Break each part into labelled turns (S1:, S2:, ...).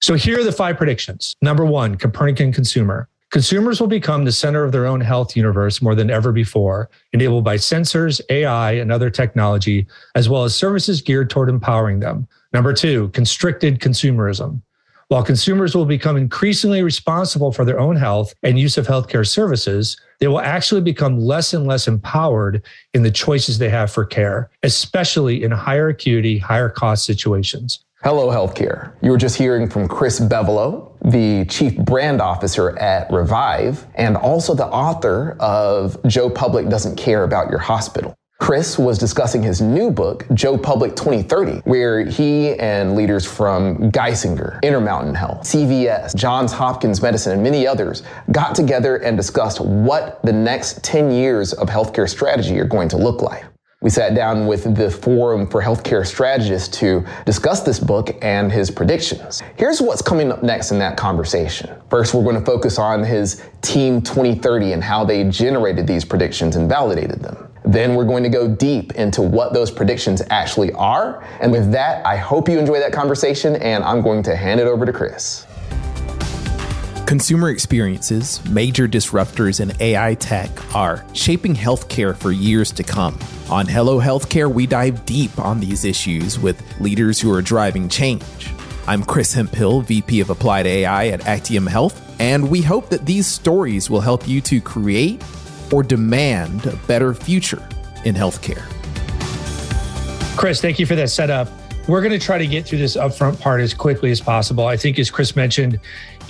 S1: So here are the five predictions. Number one, Copernican consumer. Consumers will become the center of their own health universe more than ever before, enabled by sensors, AI, and other technology, as well as services geared toward empowering them. Number two, constricted consumerism. While consumers will become increasingly responsible for their own health and use of healthcare services, they will actually become less and less empowered in the choices they have for care, especially in higher acuity, higher cost situations.
S2: Hello, healthcare. You were just hearing from Chris Bevolo, the chief brand officer at Revive, and also the author of Joe Public Doesn't Care About Your Hospital. Chris was discussing his new book, Joe Public 2030, where he and leaders from Geisinger, Intermountain Health, CVS, Johns Hopkins Medicine, and many others got together and discussed what the next 10 years of healthcare strategy are going to look like. We sat down with the Forum for Healthcare Strategists to discuss this book and his predictions. Here's what's coming up next in that conversation. First, we're going to focus on his Team 2030 and how they generated these predictions and validated them. Then we're going to go deep into what those predictions actually are. And with that, I hope you enjoy that conversation, and I'm going to hand it over to Chris.
S3: Consumer experiences, major disruptors in AI tech are shaping healthcare for years to come. On Hello Healthcare, we dive deep on these issues with leaders who are driving change. I'm Chris Hemphill, VP of Applied AI at Actium Health, and we hope that these stories will help you to create or demand a better future in healthcare.
S1: Chris, thank you for that setup. We're going to try to get through this upfront part as quickly as possible. I think, as Chris mentioned,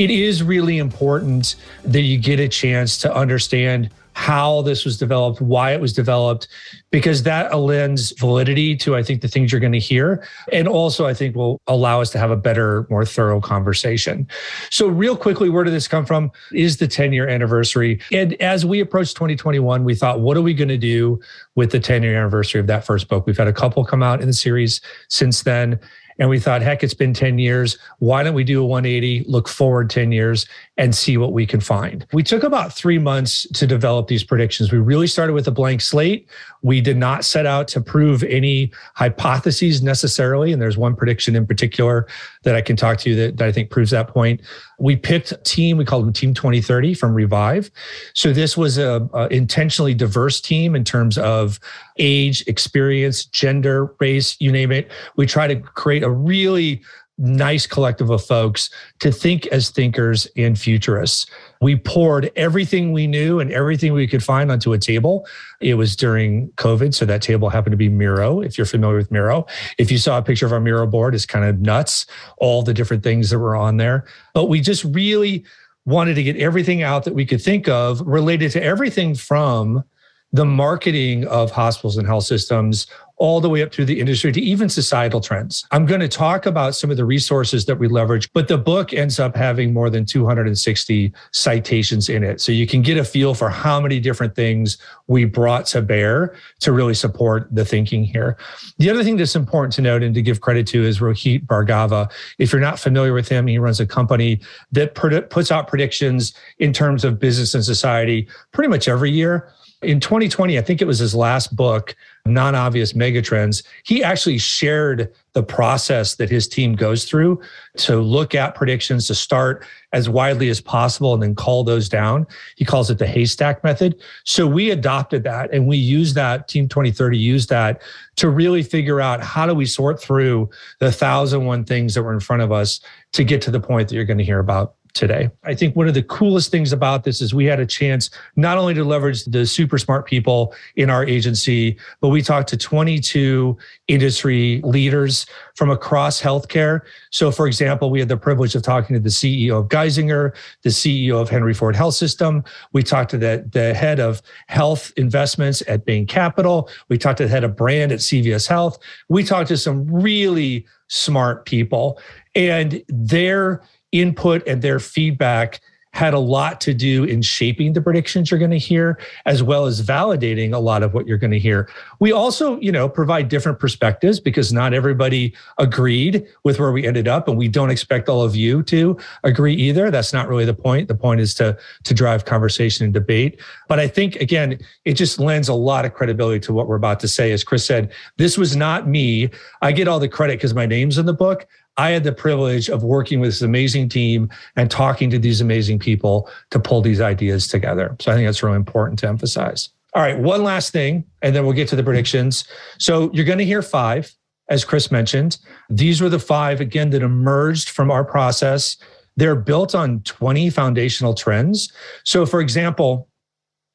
S1: it is really important that you get a chance to understand how this was developed, why it was developed, because that lends validity to, I think, the things you're going to hear. And also, I think will allow us to have a better, more thorough conversation. So, real quickly, where did this come from? Is the 10 year anniversary. And as we approached 2021, we thought, what are we going to do with the 10 year anniversary of that first book? We've had a couple come out in the series since then. And we thought, heck, it's been 10 years. Why don't we do a 180, look forward 10 years and see what we can find? We took about three months to develop these predictions. We really started with a blank slate. We did not set out to prove any hypotheses necessarily. And there's one prediction in particular that I can talk to you that, that I think proves that point. We picked a team, we called them Team 2030 from Revive. So this was a, a intentionally diverse team in terms of age, experience, gender, race, you name it. We try to create a really nice collective of folks to think as thinkers and futurists. We poured everything we knew and everything we could find onto a table. It was during COVID, so that table happened to be Miro. If you're familiar with Miro, if you saw a picture of our Miro board, it's kind of nuts, all the different things that were on there. But we just really wanted to get everything out that we could think of related to everything from the marketing of hospitals and health systems all the way up through the industry to even societal trends. I'm going to talk about some of the resources that we leverage, but the book ends up having more than 260 citations in it. So you can get a feel for how many different things we brought to bear to really support the thinking here. The other thing that's important to note and to give credit to is Rohit Bhargava. If you're not familiar with him, he runs a company that puts out predictions in terms of business and society pretty much every year. In 2020, I think it was his last book, Non Obvious Megatrends. He actually shared the process that his team goes through to look at predictions, to start as widely as possible and then call those down. He calls it the haystack method. So we adopted that and we use that, Team 2030 used that to really figure out how do we sort through the thousand one things that were in front of us to get to the point that you're going to hear about today. I think one of the coolest things about this is we had a chance not only to leverage the super smart people in our agency, but we talked to 22 industry leaders from across healthcare. So, for example, we had the privilege of talking to the CEO of Geisinger, the CEO of Henry Ford Health System. We talked to the, the head of health investments at Bain Capital. We talked to the head of brand at CVS Health. We talked to some really smart people and their input and their feedback had a lot to do in shaping the predictions you're going to hear as well as validating a lot of what you're going to hear. We also you know provide different perspectives because not everybody agreed with where we ended up and we don't expect all of you to agree either. That's not really the point. The point is to to drive conversation and debate. But i think again it just lends a lot of credibility to what we're about to say. As chris said this was not me. I get all the credit because my name's in the book I had the privilege of working with this amazing team and talking to these amazing people to pull these ideas together. So I think that's really important to emphasize. All right, one last thing, and then we'll get to the predictions. So you're going to hear five, as Chris mentioned. These were the five, again, that emerged from our process. They're built on 20 foundational trends. So, for example,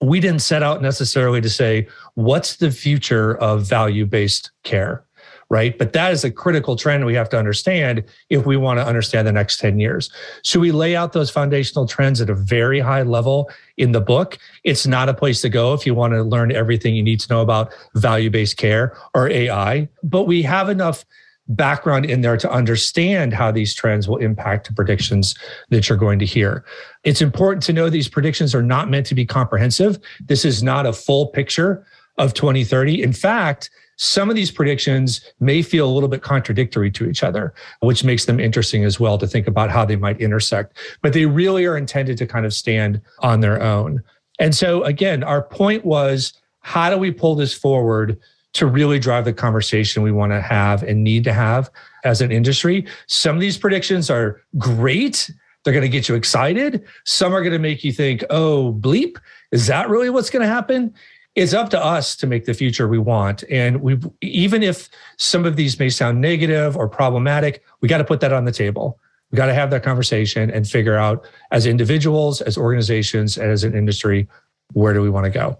S1: we didn't set out necessarily to say, what's the future of value based care? Right? But that is a critical trend we have to understand if we want to understand the next 10 years. So we lay out those foundational trends at a very high level in the book. It's not a place to go if you want to learn everything you need to know about value based care or AI, but we have enough background in there to understand how these trends will impact the predictions that you're going to hear. It's important to know these predictions are not meant to be comprehensive. This is not a full picture of 2030. In fact, some of these predictions may feel a little bit contradictory to each other, which makes them interesting as well to think about how they might intersect. But they really are intended to kind of stand on their own. And so, again, our point was how do we pull this forward to really drive the conversation we want to have and need to have as an industry? Some of these predictions are great. They're going to get you excited. Some are going to make you think, oh, bleep, is that really what's going to happen? It's up to us to make the future we want. And we, even if some of these may sound negative or problematic, we got to put that on the table. We got to have that conversation and figure out as individuals, as organizations, and as an industry, where do we want to go?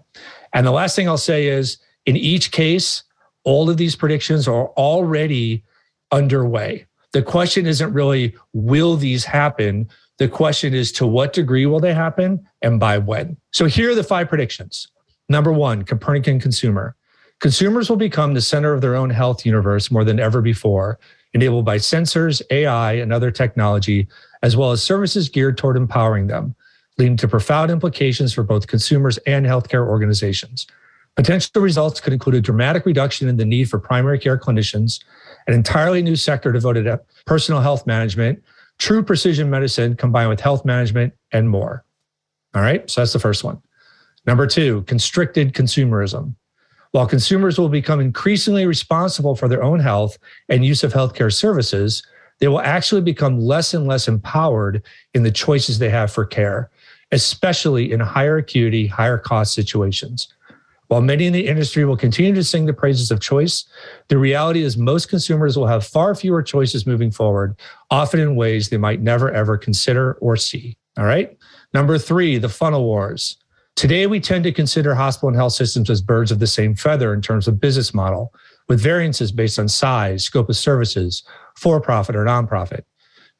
S1: And the last thing I'll say is in each case, all of these predictions are already underway. The question isn't really, will these happen? The question is, to what degree will they happen and by when? So here are the five predictions. Number one, Copernican consumer. Consumers will become the center of their own health universe more than ever before, enabled by sensors, AI, and other technology, as well as services geared toward empowering them, leading to profound implications for both consumers and healthcare organizations. Potential results could include a dramatic reduction in the need for primary care clinicians, an entirely new sector devoted to personal health management, true precision medicine combined with health management, and more. All right, so that's the first one. Number two, constricted consumerism. While consumers will become increasingly responsible for their own health and use of healthcare services, they will actually become less and less empowered in the choices they have for care, especially in higher acuity, higher cost situations. While many in the industry will continue to sing the praises of choice, the reality is most consumers will have far fewer choices moving forward, often in ways they might never ever consider or see. All right. Number three, the funnel wars. Today, we tend to consider hospital and health systems as birds of the same feather in terms of business model, with variances based on size, scope of services, for profit or nonprofit.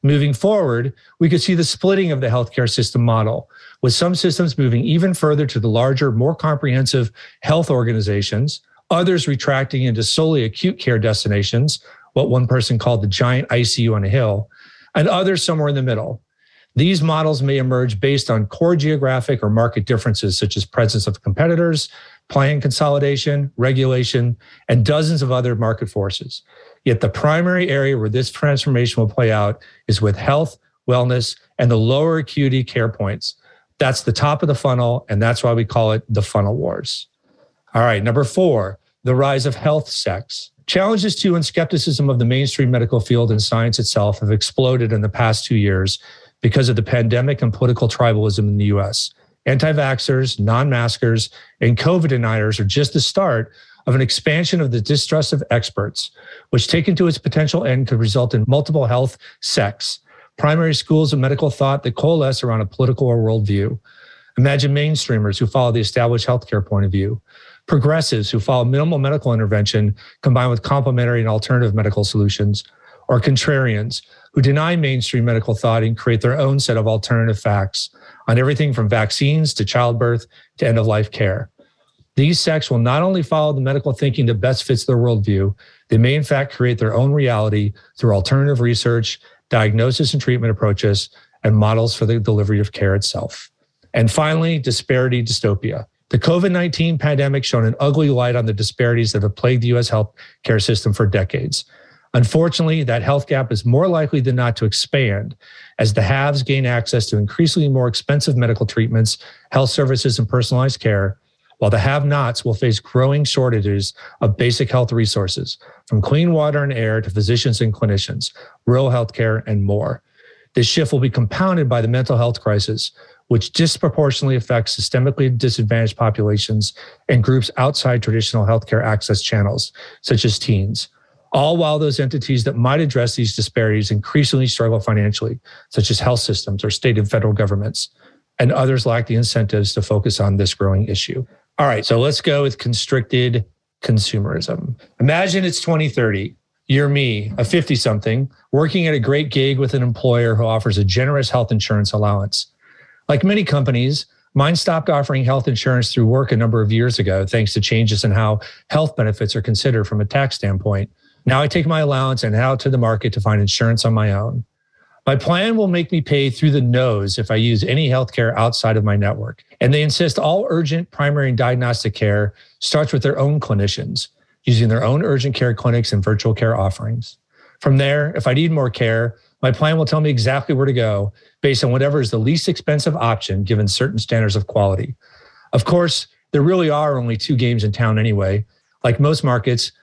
S1: Moving forward, we could see the splitting of the healthcare system model, with some systems moving even further to the larger, more comprehensive health organizations, others retracting into solely acute care destinations, what one person called the giant ICU on a hill, and others somewhere in the middle, these models may emerge based on core geographic or market differences, such as presence of competitors, plan consolidation, regulation, and dozens of other market forces. Yet the primary area where this transformation will play out is with health, wellness, and the lower acuity care points. That's the top of the funnel, and that's why we call it the funnel wars. All right, number four, the rise of health sects. Challenges to and skepticism of the mainstream medical field and science itself have exploded in the past two years because of the pandemic and political tribalism in the US. Anti vaxxers, non maskers, and COVID deniers are just the start of an expansion of the distrust of experts, which taken to its potential end could result in multiple health sects, primary schools of medical thought that coalesce around a political or worldview. Imagine mainstreamers who follow the established healthcare point of view, progressives who follow minimal medical intervention combined with complementary and alternative medical solutions, or contrarians who deny mainstream medical thought and create their own set of alternative facts on everything from vaccines to childbirth to end of life care. These sects will not only follow the medical thinking that best fits their worldview, they may in fact create their own reality through alternative research, diagnosis and treatment approaches, and models for the delivery of care itself. And finally, disparity dystopia. The COVID 19 pandemic shone an ugly light on the disparities that have plagued the US healthcare system for decades. Unfortunately, that health gap is more likely than not to expand as the haves gain access to increasingly more expensive medical treatments, health services, and personalized care, while the have nots will face growing shortages of basic health resources, from clean water and air to physicians and clinicians, rural healthcare, and more. This shift will be compounded by the mental health crisis, which disproportionately affects systemically disadvantaged populations and groups outside traditional healthcare access channels, such as teens. All while those entities that might address these disparities increasingly struggle financially, such as health systems or state and federal governments, and others lack the incentives to focus on this growing issue. All right, so let's go with constricted consumerism. Imagine it's 2030. You're me, a 50 something, working at a great gig with an employer who offers a generous health insurance allowance. Like many companies, mine stopped offering health insurance through work a number of years ago, thanks to changes in how health benefits are considered from a tax standpoint. Now I take my allowance and head out to the market to find insurance on my own. My plan will make me pay through the nose if I use any healthcare outside of my network. And they insist all urgent primary and diagnostic care starts with their own clinicians, using their own urgent care clinics and virtual care offerings. From there, if I need more care, my plan will tell me exactly where to go based on whatever is the least expensive option given certain standards of quality. Of course, there really are only two games in town anyway. Like most markets,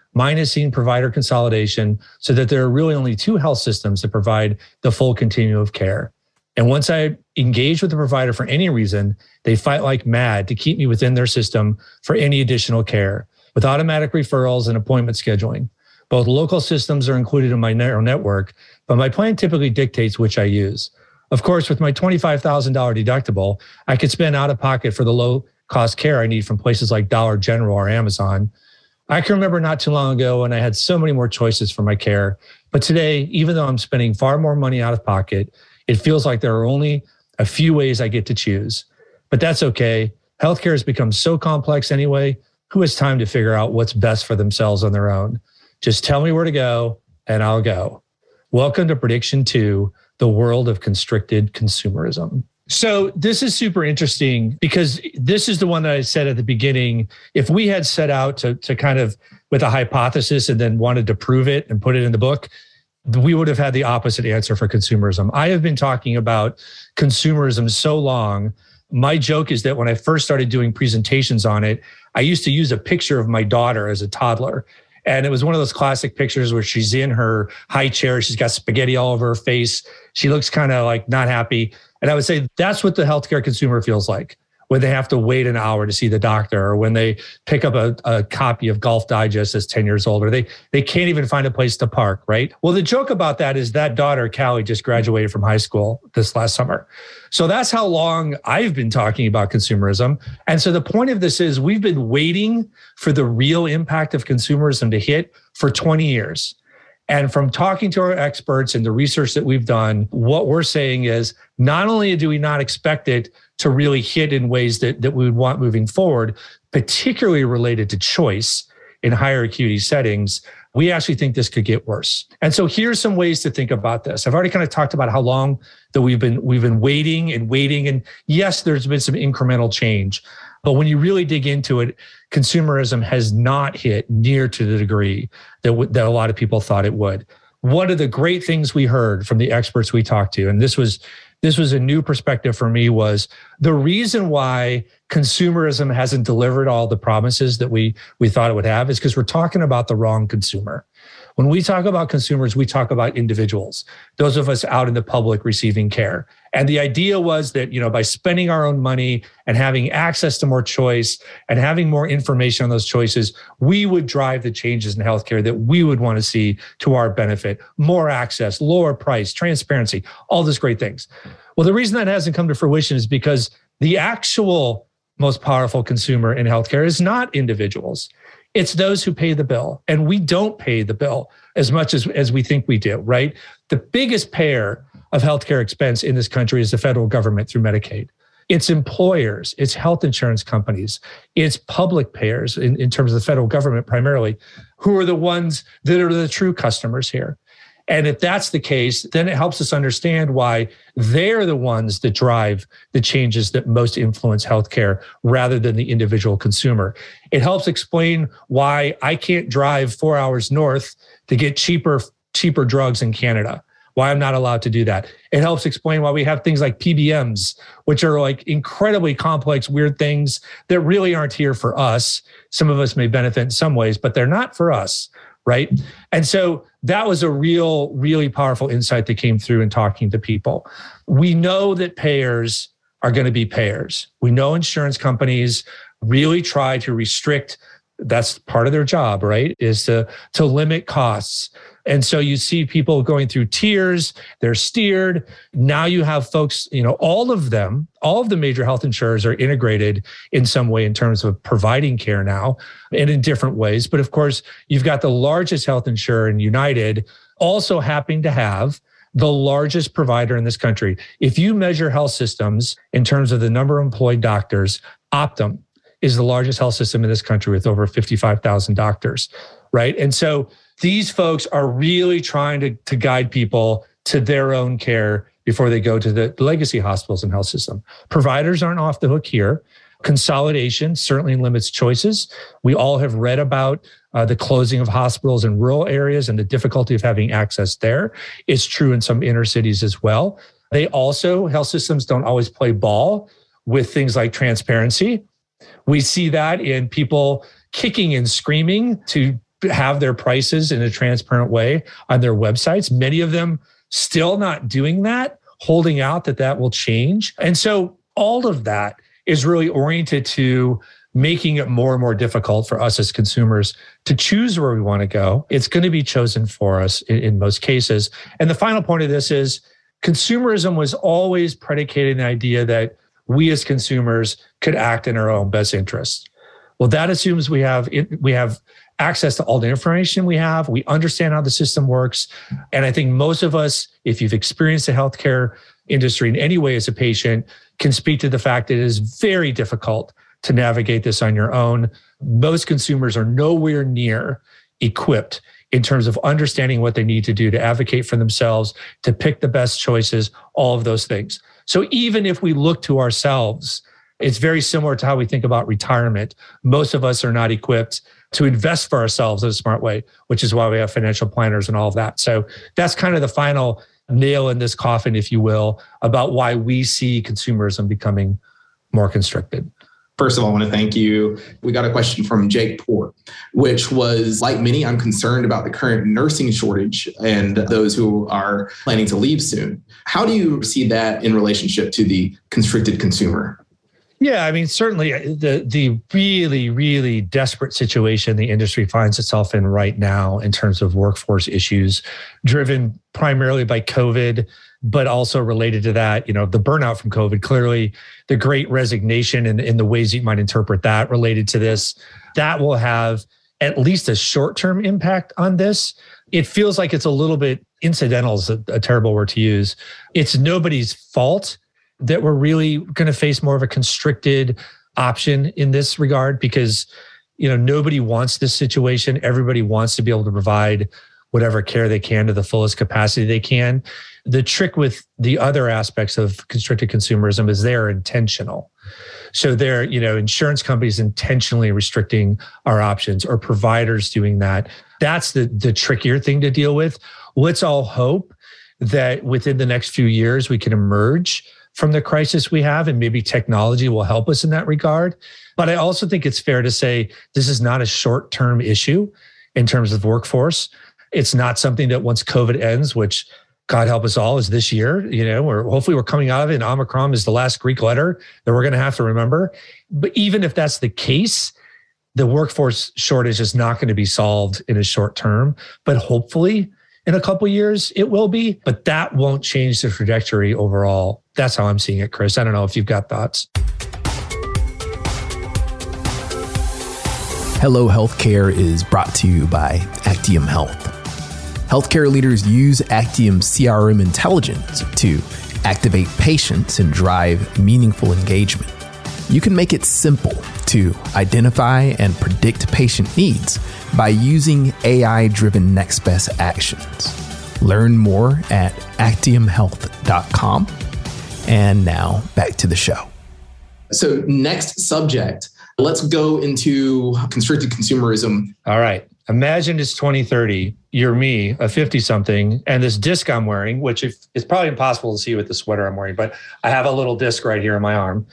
S1: Seen provider consolidation so that there are really only two health systems that provide the full continuum of care. And once I engage with the provider for any reason, they fight like mad to keep me within their system for any additional care with automatic referrals and appointment scheduling. Both local systems are included in my narrow network, but my plan typically dictates which I use. Of course, with my $25,000 deductible, I could spend out of pocket for the low cost care I need from places like Dollar General or Amazon, I can remember not too long ago when I had so many more choices for my care. But today, even though I'm spending far more money out of pocket, it feels like there are only a few ways I get to choose. But that's okay. Healthcare has become so complex anyway. Who has time to figure out what's best for themselves on their own? Just tell me where to go and I'll go. Welcome to Prediction 2, the world of constricted consumerism. So this is super interesting because this is the one that I said at the beginning. If we had set out to to kind of with a hypothesis and then wanted to prove it and put it in the book, we would have had the opposite answer for consumerism. I have been talking about consumerism so long. My joke is that when I first started doing presentations on it, I used to use a picture of my daughter as a toddler. And it was one of those classic pictures where she's in her high chair. She's got spaghetti all over her face. She looks kind of like not happy. And I would say that's what the healthcare consumer feels like when they have to wait an hour to see the doctor or when they pick up a, a copy of Golf Digest as 10 years old or they they can't even find a place to park, right? Well, the joke about that is that daughter, Callie, just graduated from high school this last summer. So that's how long I've been talking about consumerism. And so the point of this is we've been waiting for the real impact of consumerism to hit for 20 years. And from talking to our experts and the research that we've done, what we're saying is not only do we not expect it to really hit in ways that, that we would want moving forward, particularly related to choice in higher acuity settings, we actually think this could get worse. And so here's some ways to think about this. I've already kind of talked about how long that we've been we've been waiting and waiting and yes there's been some incremental change. But when you really dig into it, consumerism has not hit near to the degree that, w- that a lot of people thought it would. One of the great things we heard from the experts we talked to, and this was this was a new perspective for me, was the reason why consumerism hasn't delivered all the promises that we we thought it would have is because we're talking about the wrong consumer. When we talk about consumers, we talk about individuals, those of us out in the public receiving care. And the idea was that, you know, by spending our own money and having access to more choice and having more information on those choices, we would drive the changes in healthcare that we would want to see to our benefit more access, lower price, transparency, all those great things. Well, the reason that hasn't come to fruition is because the actual most powerful consumer in healthcare is not individuals. It's those who pay the bill. And we don't pay the bill as much as, as we think we do, right? The biggest payer of healthcare expense in this country is the federal government through Medicaid. It's employers, it's health insurance companies, it's public payers in, in terms of the federal government primarily, who are the ones that are the true customers here. And if that's the case, then it helps us understand why they're the ones that drive the changes that most influence healthcare rather than the individual consumer. It helps explain why I can't drive four hours north to get cheaper, cheaper drugs in Canada why I'm not allowed to do that. It helps explain why we have things like PBMs, which are like incredibly complex, weird things that really aren't here for us. Some of us may benefit in some ways, but they're not for us. Right. And so that was a real, really powerful insight that came through in talking to people. We know that payers are going to be payers. We know insurance companies really try to restrict that's part of their job right is to to limit costs and so you see people going through tiers they're steered now you have folks you know all of them all of the major health insurers are integrated in some way in terms of providing care now and in different ways but of course you've got the largest health insurer in united also happening to have the largest provider in this country. If you measure health systems in terms of the number of employed doctors, Optum is the largest health system in this country with over 55,000 doctors, right? And so these folks are really trying to, to guide people to their own care before they go to the legacy hospitals and health system. Providers aren't off the hook here. Consolidation certainly limits choices. We all have read about uh, the closing of hospitals in rural areas and the difficulty of having access there. It's true in some inner cities as well. They also, health systems don't always play ball with things like transparency. We see that in people kicking and screaming to have their prices in a transparent way on their websites. Many of them still not doing that, holding out that that will change. And so all of that is really oriented to making it more and more difficult for us as consumers to choose where we want to go. It's going to be chosen for us in, in, most cases. And the final point of this is consumerism was always predicated on the idea that we as consumers could act in our own best interest. Well, that assumes we have we have access to all the information we have. We understand how the system works, and I think most of us, if you've experienced the healthcare industry in any way as a patient, can speak to the fact that it is very difficult to navigate this on your own. Most consumers are nowhere near equipped in terms of understanding what they need to do to advocate for themselves, to pick the best choices, all of those things. So even if we look to ourselves, it's very similar to how we think about retirement. Most of us are not equipped to invest for ourselves in a smart way, which is why we have financial planners and all of that. So that's kind of the final nail in this coffin, if you will, about why we see consumerism becoming more constricted.
S4: First of all, I want to thank you. We got a question from Jake Port, which was like many, I'm concerned about the current nursing shortage and those who are planning to leave soon. How do you see that in relationship to the constricted consumer?
S1: Yeah, I mean, certainly uh, the the really, really desperate situation the industry finds itself in right now in terms of workforce issues, driven primarily by COVID, but also related to that, you know, the burnout from COVID, clearly the great resignation and in, in the ways you might interpret that related to this, that will have at least a short-term impact on this. It feels like it's a little bit incidental is a, a terrible word to use. It's nobody's fault that we're really going to face more of a constricted option in this regard because you know nobody wants this situation everybody wants to be able to provide whatever care they can to the fullest capacity they can the trick with the other aspects of constricted consumerism is they're intentional. So they're, you know, insurance companies intentionally restricting our options or providers doing that. That's the the trickier thing to deal with. Let's all hope that within the next few years we can emerge from the crisis we have and maybe technology will help us in that regard. But I also think it's fair to say this is not a short-term issue in terms of workforce. It's not something that once COVID ends, which God help us all, is this year. You know, or hopefully we're coming out of it. And Omicron is the last Greek letter that we're going to have to remember. But even if that's the case, the workforce shortage is not going to be solved in a short term. But hopefully, in a couple years, it will be. But that won't change the trajectory overall. That's how I'm seeing it, Chris. I don't know if you've got thoughts.
S3: Hello Healthcare is brought to you by Actium Health. Healthcare leaders use Actium CRM intelligence to activate patients and drive meaningful engagement. You can make it simple to identify and predict patient needs by using AI driven next best actions. Learn more at actiumhealth.com. And now back to the show.
S4: So, next subject, let's go into constricted consumerism.
S1: All right. Imagine it's 2030. You're me, a 50 something, and this disc I'm wearing, which it's probably impossible to see with the sweater I'm wearing, but I have a little disc right here in my arm.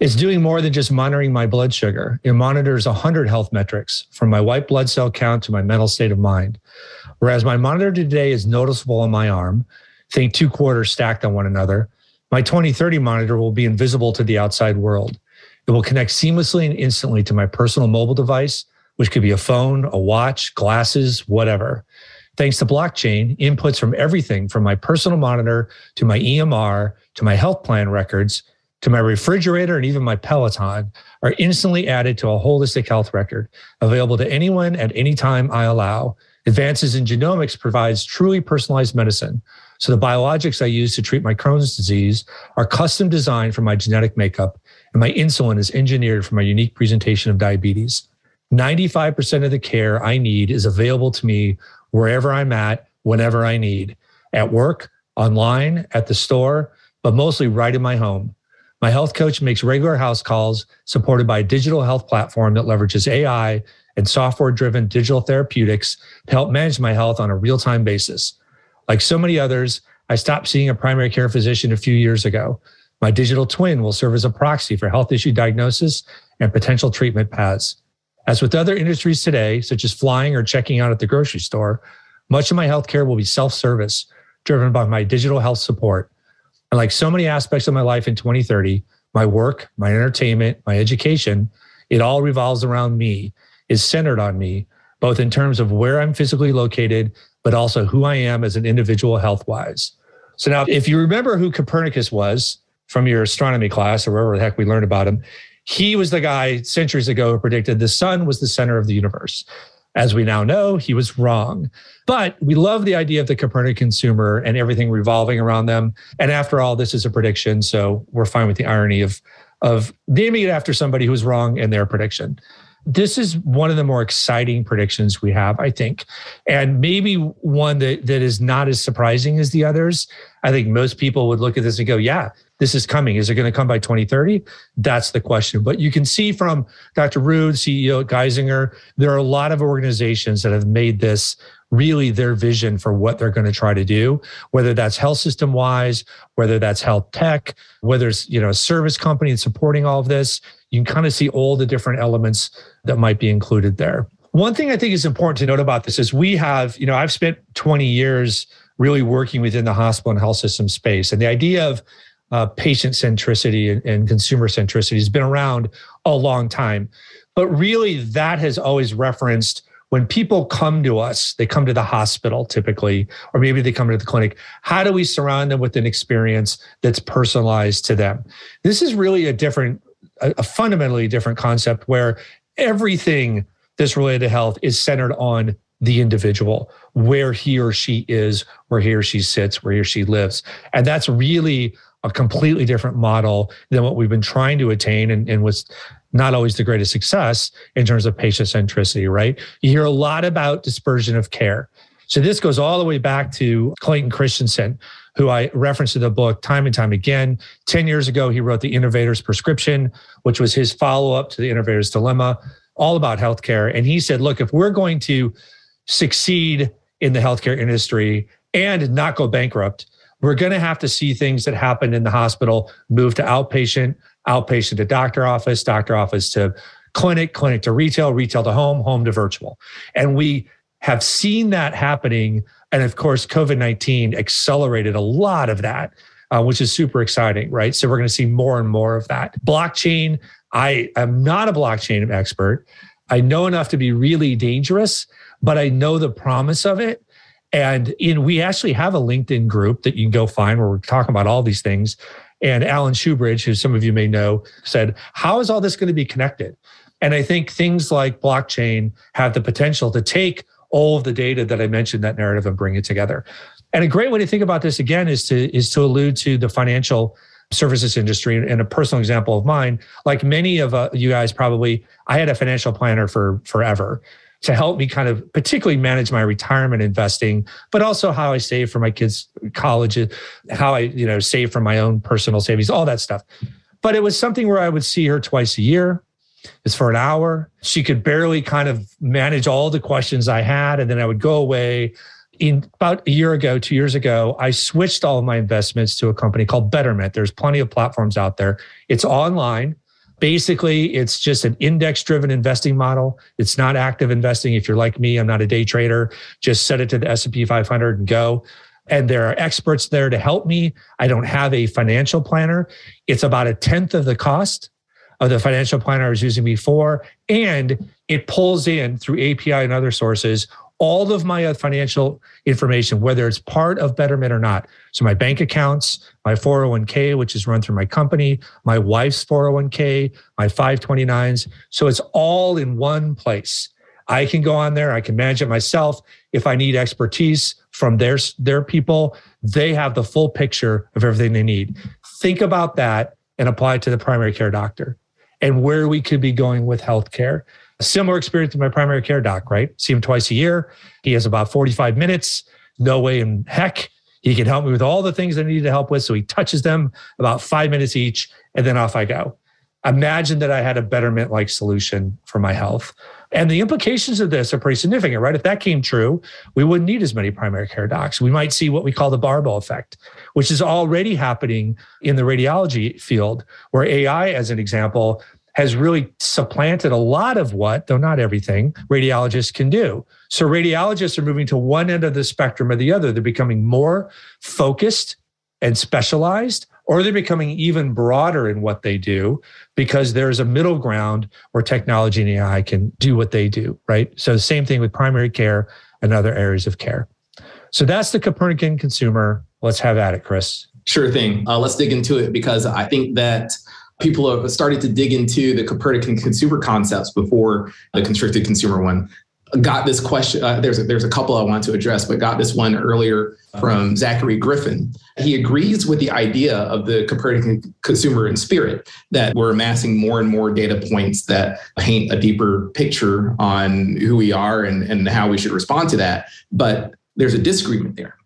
S1: It's doing more than just monitoring my blood sugar. It monitors 100 health metrics from my white blood cell count to my mental state of mind. Whereas my monitor today is noticeable on my arm, think two quarters stacked on one another, my 2030 monitor will be invisible to the outside world. It will connect seamlessly and instantly to my personal mobile device which could be a phone, a watch, glasses, whatever. Thanks to blockchain, inputs from everything from my personal monitor to my EMR to my health plan records to my refrigerator and even my Peloton are instantly added to a holistic health record available to anyone at any time I allow. Advances in genomics provides truly personalized medicine. So the biologics I use to treat my Crohn's disease are custom designed for my genetic makeup, and my insulin is engineered for my unique presentation of diabetes. 95% of the care I need is available to me wherever I'm at, whenever I need, at work, online, at the store, but mostly right in my home. My health coach makes regular house calls supported by a digital health platform that leverages AI and software driven digital therapeutics to help manage my health on a real time basis. Like so many others, I stopped seeing a primary care physician a few years ago. My digital twin will serve as a proxy for health issue diagnosis and potential treatment paths. As with other industries today, such as flying or checking out at the grocery store, much of my healthcare will be self service, driven by my digital health support. And like so many aspects of my life in 2030, my work, my entertainment, my education, it all revolves around me, is centered on me, both in terms of where I'm physically located, but also who I am as an individual health wise. So now, if you remember who Copernicus was from your astronomy class or wherever the heck we learned about him, he was the guy centuries ago who predicted the sun was the center of the universe. As we now know, he was wrong. But we love the idea of the Copernican consumer and everything revolving around them. And after all, this is a prediction. So we're fine with the irony of, of naming it after somebody who was wrong in their prediction. This is one of the more exciting predictions we have, I think. And maybe one that, that is not as surprising as the others. I think most people would look at this and go, yeah, this is coming. Is it going to come by 2030? That's the question. But you can see from Dr. Ryu, CEO at Geisinger, there are a lot of organizations that have made this really their vision for what they're going to try to do, whether that's health system wise, whether that's health tech, whether it's, you know, a service company supporting all of this. You can kind of see all the different elements that might be included there. One thing I think is important to note about this is we have, you know, I've spent 20 years really working within the hospital and health system space. And the idea of uh, patient centricity and, and consumer centricity has been around a long time. But really, that has always referenced when people come to us, they come to the hospital typically, or maybe they come to the clinic. How do we surround them with an experience that's personalized to them? This is really a different, a, fundamentally different concept where everything that's related to health is centered on the individual, where he or she is, where he or she sits, where he or she lives. And that's really a completely different model than what we've been trying to attain and, and was not always the greatest success in terms of patient centricity, right? You hear a lot about dispersion of care. So this goes all the way back to Clayton Christensen, who I referenced in the book time and time again. 10 years ago, he wrote The Innovator's Prescription, which was his follow up to The Innovator's Dilemma, all about healthcare. And he said, look, if we're going to succeed in the healthcare industry and not go bankrupt, we're going to have to see things that happen in the hospital move to outpatient, outpatient to doctor office, doctor office to clinic, clinic to retail, retail to home, home to virtual. And we have seen that happening. And of course, COVID 19 accelerated a lot of that, uh, which is super exciting, right? So we're going to see more and more of that. Blockchain, I am not a blockchain expert. I know enough to be really dangerous, but I know the promise of it. And in we actually have a LinkedIn group that you can go find where we're talking about all these things. And Alan Shoebridge, who some of you may know, said, How is all this going to be connected? And I think things like blockchain have the potential to take all of the data that I mentioned, that narrative, and bring it together. And a great way to think about this again is to is to allude to the financial services industry and a personal example of mine like many of uh, you guys probably i had a financial planner for forever to help me kind of particularly manage my retirement investing, but also how I save for my kids' college, how I, you know, save for my own personal savings, all that stuff. But it was something where I would see her twice a year. It's for an hour. She could barely kind of manage all the questions I had. And then I would go away. In about a year ago, two years ago, I switched all of my investments to a company called Betterment. There's plenty of platforms out there. It's online. Basically, it's just an index driven investing model. It's not active investing. If you're like me, I'm not a day trader. Just set it to the S&P 500 and go and there are experts there to help me. I don't have a financial planner. It's about a tenth of the cost of the financial planner I was using before. And it pulls in through API and other sources all of my financial information, whether it's part of Betterment or not. So my bank accounts, my 401k, which is run through my company, my wife's 401k, my 529s. So it's all in one place. I can go on there, I can manage it myself. If I need expertise from their, their people, they have the full picture of everything they need. Think about that and apply it to the primary care doctor and where we could be going with healthcare. A similar experience with my primary care doc, right? See him twice a year. He has about 45 minutes. No way in heck he can help me with all the things I need to help with. So he touches them about five minutes each, and then off I go. Imagine that I had a betterment like solution for my health. And the implications of this are pretty significant, right? If that came true, we wouldn't need as many primary care docs. We might see what we call the barbell effect, which is already happening in the radiology field, where AI, as an example, has really supplanted a lot of what, though not everything, radiologists can do. So radiologists are moving to one end of the spectrum or the other. They're becoming more focused and specialized, or they're becoming even broader in what they do because there's a middle ground where technology and AI can do what they do, right? So same thing with primary care and other areas of care. So that's the Copernican consumer. Let's have at it, Chris.
S2: Sure thing. Uh, let's dig into it because I think that people have started to dig into the Copernican consumer concepts before the constricted consumer one. Got this question. Uh, there's a, there's a couple I want to address, but got this one earlier from Zachary Griffin. He agrees with the idea of the Copernican consumer in spirit that we're amassing more and more data points that paint a deeper picture on who we are and, and how we should respond to that. But there's a disagreement there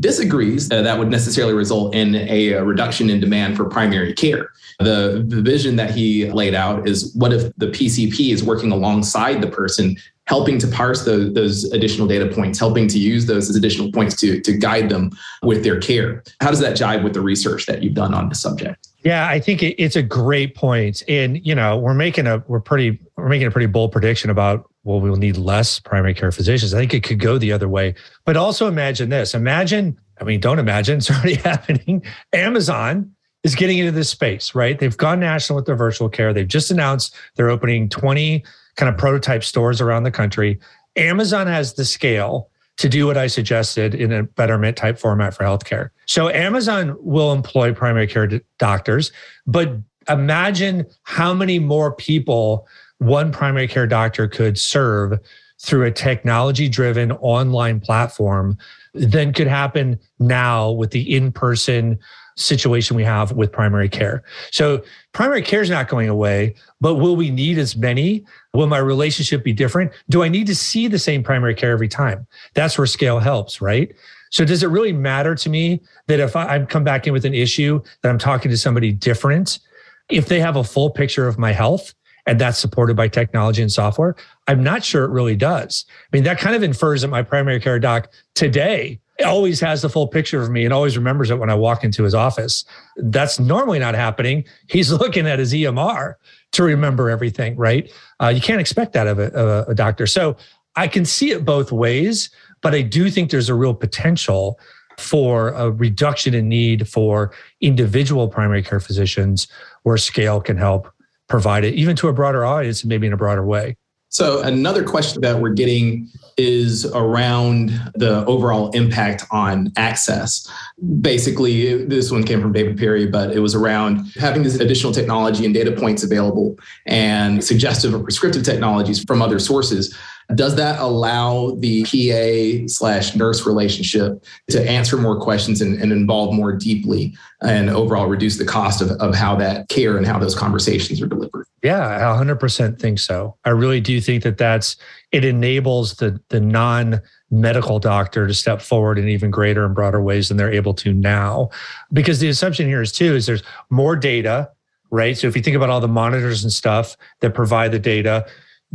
S2: disagrees uh, that would necessarily result in a, a, reduction in demand for primary care. The, the vision that he laid out is what if the PCP is working alongside the person, helping to parse the, those additional data points, helping to use those as additional points to, to guide them with their care? How does that jive with the research that you've done on the subject?
S1: Yeah, I think it's a great point. And, you know, we're making a, we're pretty, we're making a pretty bold prediction about well, we will need less primary care physicians. I think it could go the other way. But also imagine this. Imagine, I mean, don't imagine, it's already happening. Amazon is getting into this space, right? They've gone national with their virtual care. They've just announced they're opening 20 kind of prototype stores around the country. Amazon has the scale to do what I suggested in a betterment type format for healthcare. So Amazon will employ primary care doctors, but imagine how many more people one primary care doctor could serve through a technology driven online platform than could happen now with the in person situation we have with primary care. So primary care is not going away, but will we need as many? Will my relationship be different? Do I need to see the same primary care every time? That's where scale helps, right? So does it really matter to me that if I, come back in with an issue that I'm talking to somebody different, if they have a full picture of my health and that's supported by technology and software? I'm not sure it really does. I mean, that kind of infers that my primary care doc today always has the full picture of me and always remembers it when I walk into his office. That's normally not happening. He's looking at his EMR to remember everything, right? Uh, you can't expect that of a, of a doctor. So I can see it both ways, but I do think there's a real potential for a reduction in need for individual primary care physicians where scale can help provide it even to a broader audience and maybe in a broader way.
S2: So, another question that we're getting is around the overall impact on access. Basically, this one came from David Perry, but it was around having this additional technology and data points available and suggestive or prescriptive technologies from other sources does that allow the PA slash nurse relationship to answer more questions and, and, involve more deeply and overall reduce the cost of, of how that care and how those conversations are delivered?
S1: Yeah, I 100% think so. I really do think that that's, it enables the, the non medical doctor to step forward in even greater and broader ways than they're able to now. Because the assumption here is too, is there's more data right? So if you think about all the monitors and stuff that provide the data,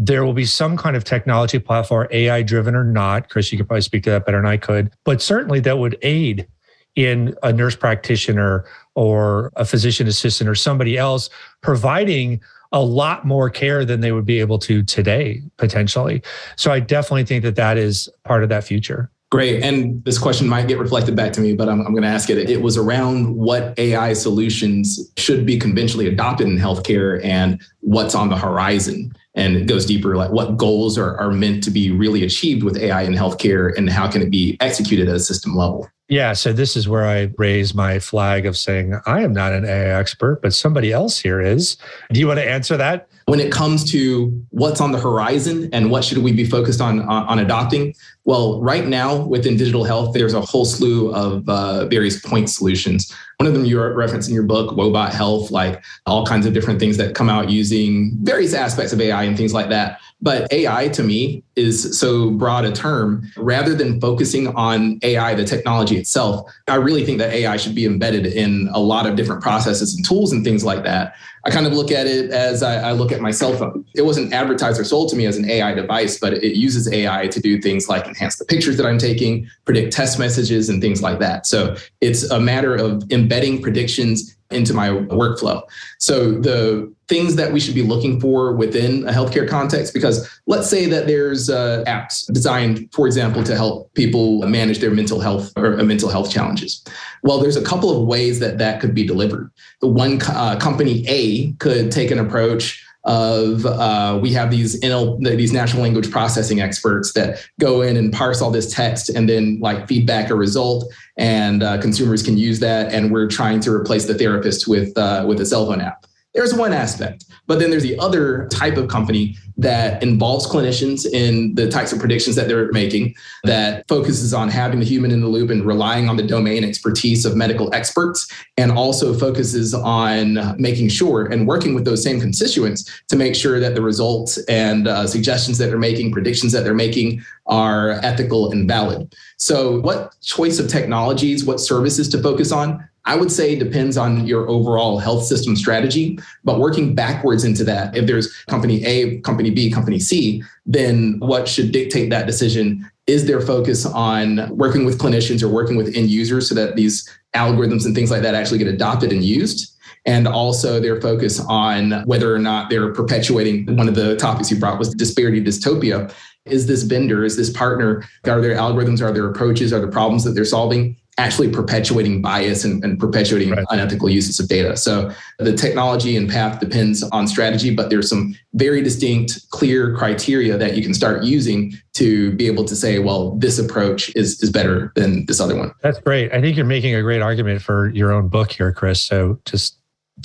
S1: there will be some kind of technology platform, AI driven or not. Chris, you could probably speak to that better than I could, but certainly that would aid in a nurse practitioner or a physician assistant or somebody else providing a lot more care than they would be able to today, potentially. So I definitely think that that is part of that future.
S2: Great. And this question might get reflected back to me, but I'm, I'm going to ask it. It was around what AI solutions should be conventionally adopted in healthcare and what's on the horizon. And it goes deeper, like what goals are, are meant to be really achieved with AI in healthcare and how can it be executed at a system level?
S1: Yeah. So this is where I raise my flag of saying, I am not an AI expert, but somebody else here is. Do you want to answer that?
S2: When it comes to what's on the horizon and what should we be focused on, on, on adopting, well, right now within digital health, there's a whole slew of uh, various point solutions. One of them you reference in your book, Woebot Health, like all kinds of different things that come out using various aspects of AI and things like that. But AI to me is so broad a term. Rather than focusing on AI, the technology itself, I really think that AI should be embedded in a lot of different processes and tools and things like that. I kind of look at it as I, I look at my cell phone. It wasn't advertised or sold to me as an AI device, but it uses AI to do things like enhance the pictures that I'm taking, predict test messages, and things like that. So it's a matter of embedding predictions into my workflow. So the things that we should be looking for within a healthcare context, because let's say that there's uh, apps designed, for example, to help people manage their mental health or uh, mental health challenges. Well, there's a couple of ways that that could be delivered. The one uh, company A could take an approach of uh, we have these NL, these natural language processing experts that go in and parse all this text and then like feedback a result and uh, consumers can use that and we're trying to replace the therapist with uh, with a cell phone app there's one aspect but then there's the other type of company that involves clinicians in the types of predictions that they're making, that focuses on having the human in the loop and relying on the domain expertise of medical experts, and also focuses on making sure and working with those same constituents to make sure that the results and uh, suggestions that they're making, predictions that they're making are ethical and valid. So, what choice of technologies, what services to focus on? I would say depends on your overall health system strategy, but working backwards into that, if there's company A, company B, company C, then what should dictate that decision? Is their focus on working with clinicians or working with end users so that these algorithms and things like that actually get adopted and used? And also their focus on whether or not they're perpetuating one of the topics you brought was disparity dystopia. Is this vendor is this partner are there algorithms are there approaches are there problems that they're solving actually perpetuating bias and, and perpetuating right. unethical uses of data. So the technology and path depends on strategy, but there's some very distinct, clear criteria that you can start using to be able to say, well, this approach is is better than this other one.
S1: That's great. I think you're making a great argument for your own book here, Chris. So just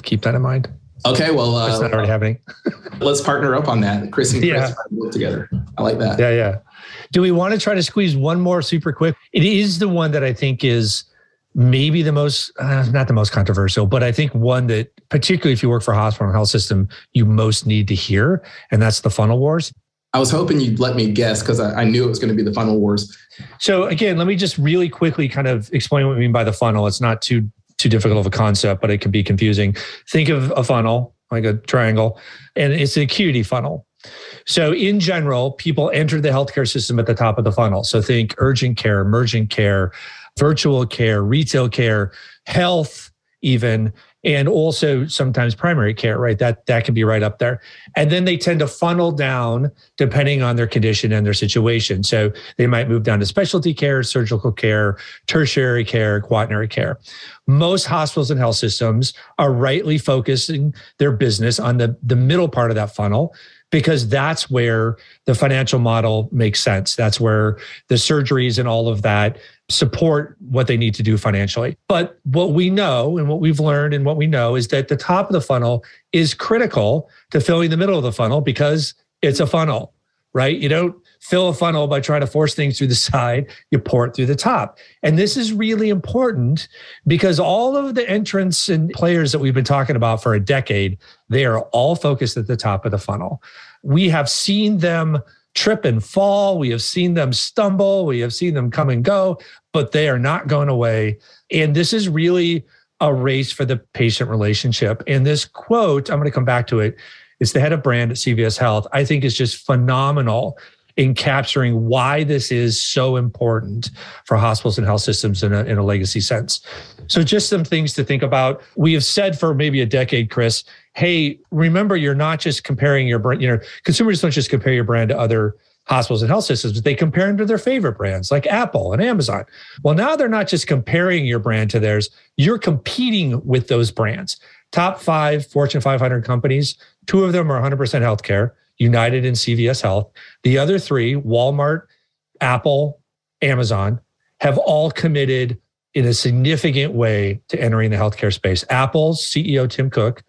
S1: keep that in mind.
S2: Okay, well, uh,
S1: it's not already happening.
S2: let's partner up on that. Chris and Chris yeah. work together. I like that.
S1: Yeah, yeah. Do we want to try to squeeze one more super quick? It is the one that I think is maybe the most, uh, not the most controversial, but I think one that, particularly if you work for a hospital and health system, you most need to hear, and that's the funnel wars.
S2: I was hoping you'd let me guess because I, I, knew it was going to be the funnel wars.
S1: So again, let me just really quickly kind of explain what we mean by the funnel. It's not too too difficult of a concept, but it can be confusing. Think of a funnel like a triangle, and it's an acuity funnel. So, in general, people enter the healthcare system at the top of the funnel. So, think urgent care, emergent care, virtual care, retail care, health, even, and also sometimes primary care, right? That that can be right up there. And then they tend to funnel down depending on their condition and their situation. So they might move down to specialty care, surgical care, tertiary care, quaternary care. Most hospitals and health systems are rightly focusing their business on the, the middle part of that funnel because that's where the financial model makes sense. That's where the surgeries and all of that support what they need to do financially. But what we know and what we've learned and what we know is that the top of the funnel is critical to filling the middle of the funnel because it's a funnel, right? You don't fill a funnel by trying to force things through the side, you pour it through the top. And this is really important because all of the entrants and players that we've been talking about for a decade, they are all focused at the top of the funnel. We have seen them trip and fall. We have seen them stumble. We have seen them come and go, but they are not going away. And this is really a race for the patient relationship. And this quote, I'm going to come back to it, is the head of brand at CVS Health, I think is just phenomenal in capturing why this is so important for hospitals and health systems in a, in a legacy sense. So, just some things to think about. We have said for maybe a decade, Chris, hey, remember, you're not just comparing your brand, you know, consumers don't just compare your brand to other hospitals and health systems, but they compare them to their favorite brands like Apple and Amazon. Well, now they're not just comparing your brand to theirs, you're competing with those brands. Top five Fortune 500 companies, two of them are 100% healthcare. United and CVS Health. The other three, Walmart, Apple, Amazon, have all committed in a significant way to entering the healthcare space. Apple's CEO, Tim Cook,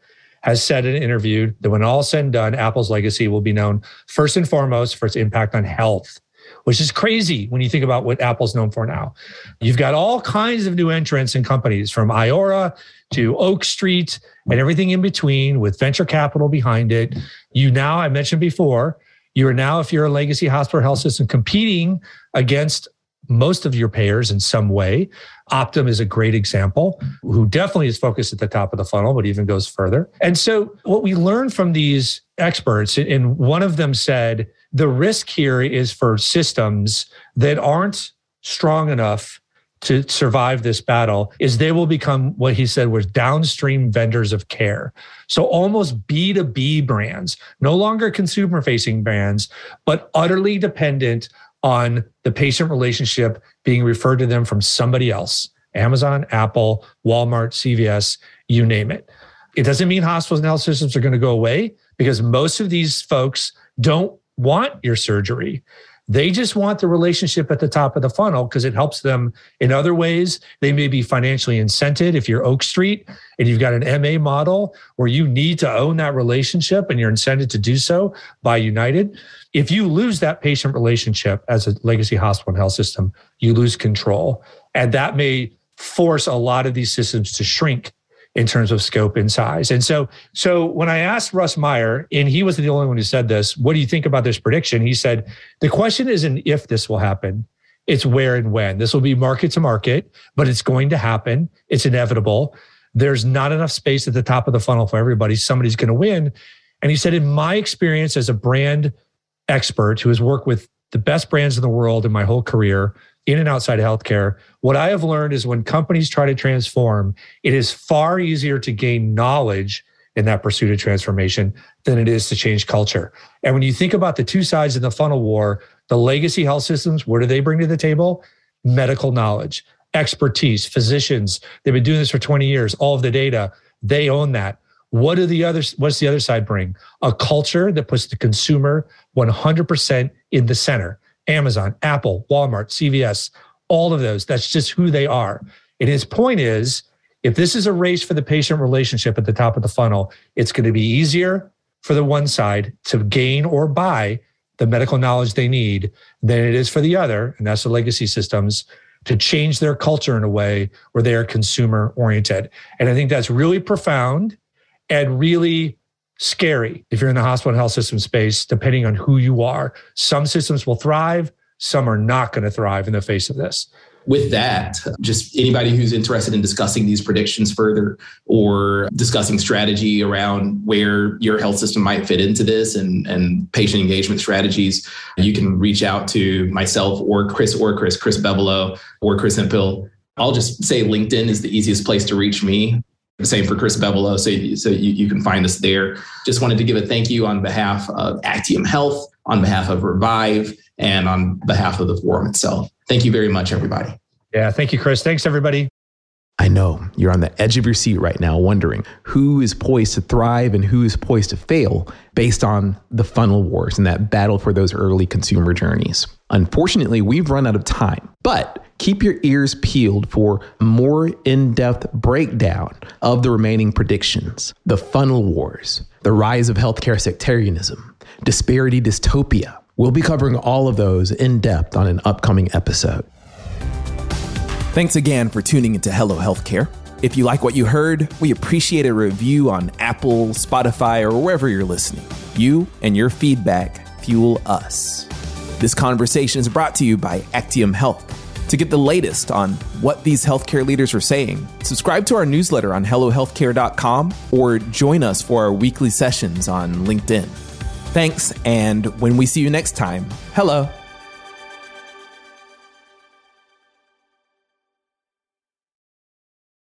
S1: has said in an interview that when all said and done, Apple's legacy will be known first and foremost for its impact on health, which is crazy when you think about what Apple's known for now. You've got all kinds of new entrants and companies from Iora to Oak Street and everything in between with venture capital behind it. You now, I mentioned before, you are now, if you're a legacy hospital health system, competing against most of your payers in some way. Optum is a great example, who definitely is focused at the top of the funnel, but even goes further. And so, what we learned from these experts, and one of them said, the risk here is for systems that aren't strong enough to survive this battle is they will become what he said was downstream vendors of care. So almost B2B brands, no longer consumer facing brands, but utterly dependent on the patient relationship being referred to them from somebody else Amazon, Apple, Walmart, CVS, you name it. It doesn't mean hospitals and health systems are going to go away because most of these folks don't want your surgery. They just want the relationship at the top of the funnel because it helps them in other ways. They may be financially incented if you're Oak Street and you've got an MA model where you need to own that relationship and you're incented to do so by United. If you lose that patient relationship as a legacy hospital and health system, you lose control. And that may force a lot of these systems to shrink in terms of scope and size. And so, so when I asked Russ Meyer, and he wasn't the only one who said this, what do you think about this prediction? He said, the question isn't if this will happen, it's where and when. This will be market to market, but it's going to happen. It's inevitable. There's not enough space at the top of the funnel for everybody. Somebody's going to win. And he said, in my experience as a brand expert who has worked with the best brands in the world in my whole career, in and outside healthcare, what I have learned is when companies try to transform, it is far easier to gain knowledge in that pursuit of transformation than it is to change culture. And when you think about the two sides in the funnel war, the legacy health systems, what do they bring to the table? Medical knowledge, expertise, physicians. They've been doing this for 20 years, all of the data, they own that. What do the others, what's the other side bring? A culture that puts the consumer 100% in the center. Amazon, Apple, Walmart, CVS, all of those. That's just who they are. And his point is if this is a race for the patient relationship at the top of the funnel, it's going to be easier for the one side to gain or buy the medical knowledge they need than it is for the other, and that's the legacy systems, to change their culture in a way where they are consumer oriented. And I think that's really profound and really scary if you're in the hospital and health system space, depending on who you are. Some systems will thrive, some are not going to thrive in the face of this.
S2: With that, just anybody who's interested in discussing these predictions further or discussing strategy around where your health system might fit into this and, and patient engagement strategies, you can reach out to myself or Chris or Chris, Chris Bevolo or Chris Hemphill. I'll just say LinkedIn is the easiest place to reach me. Same for Chris Bevolo. So, so you, you can find us there. Just wanted to give a thank you on behalf of Actium Health, on behalf of Revive, and on behalf of the forum itself. Thank you very much, everybody.
S1: Yeah, thank you, Chris. Thanks, everybody.
S3: I know you're on the edge of your seat right now, wondering who is poised to thrive and who is poised to fail based on the funnel wars and that battle for those early consumer journeys. Unfortunately, we've run out of time, but keep your ears peeled for more in depth breakdown of the remaining predictions, the funnel wars, the rise of healthcare sectarianism, disparity dystopia. We'll be covering all of those in depth on an upcoming episode. Thanks again for tuning into Hello Healthcare. If you like what you heard, we appreciate a review on Apple, Spotify, or wherever you're listening. You and your feedback fuel us. This conversation is brought to you by Actium Health
S2: To get the latest on what these healthcare leaders are saying, subscribe to our newsletter on HelloHealthcare.com or join us for our weekly sessions on LinkedIn. Thanks, and when we see you next time, hello.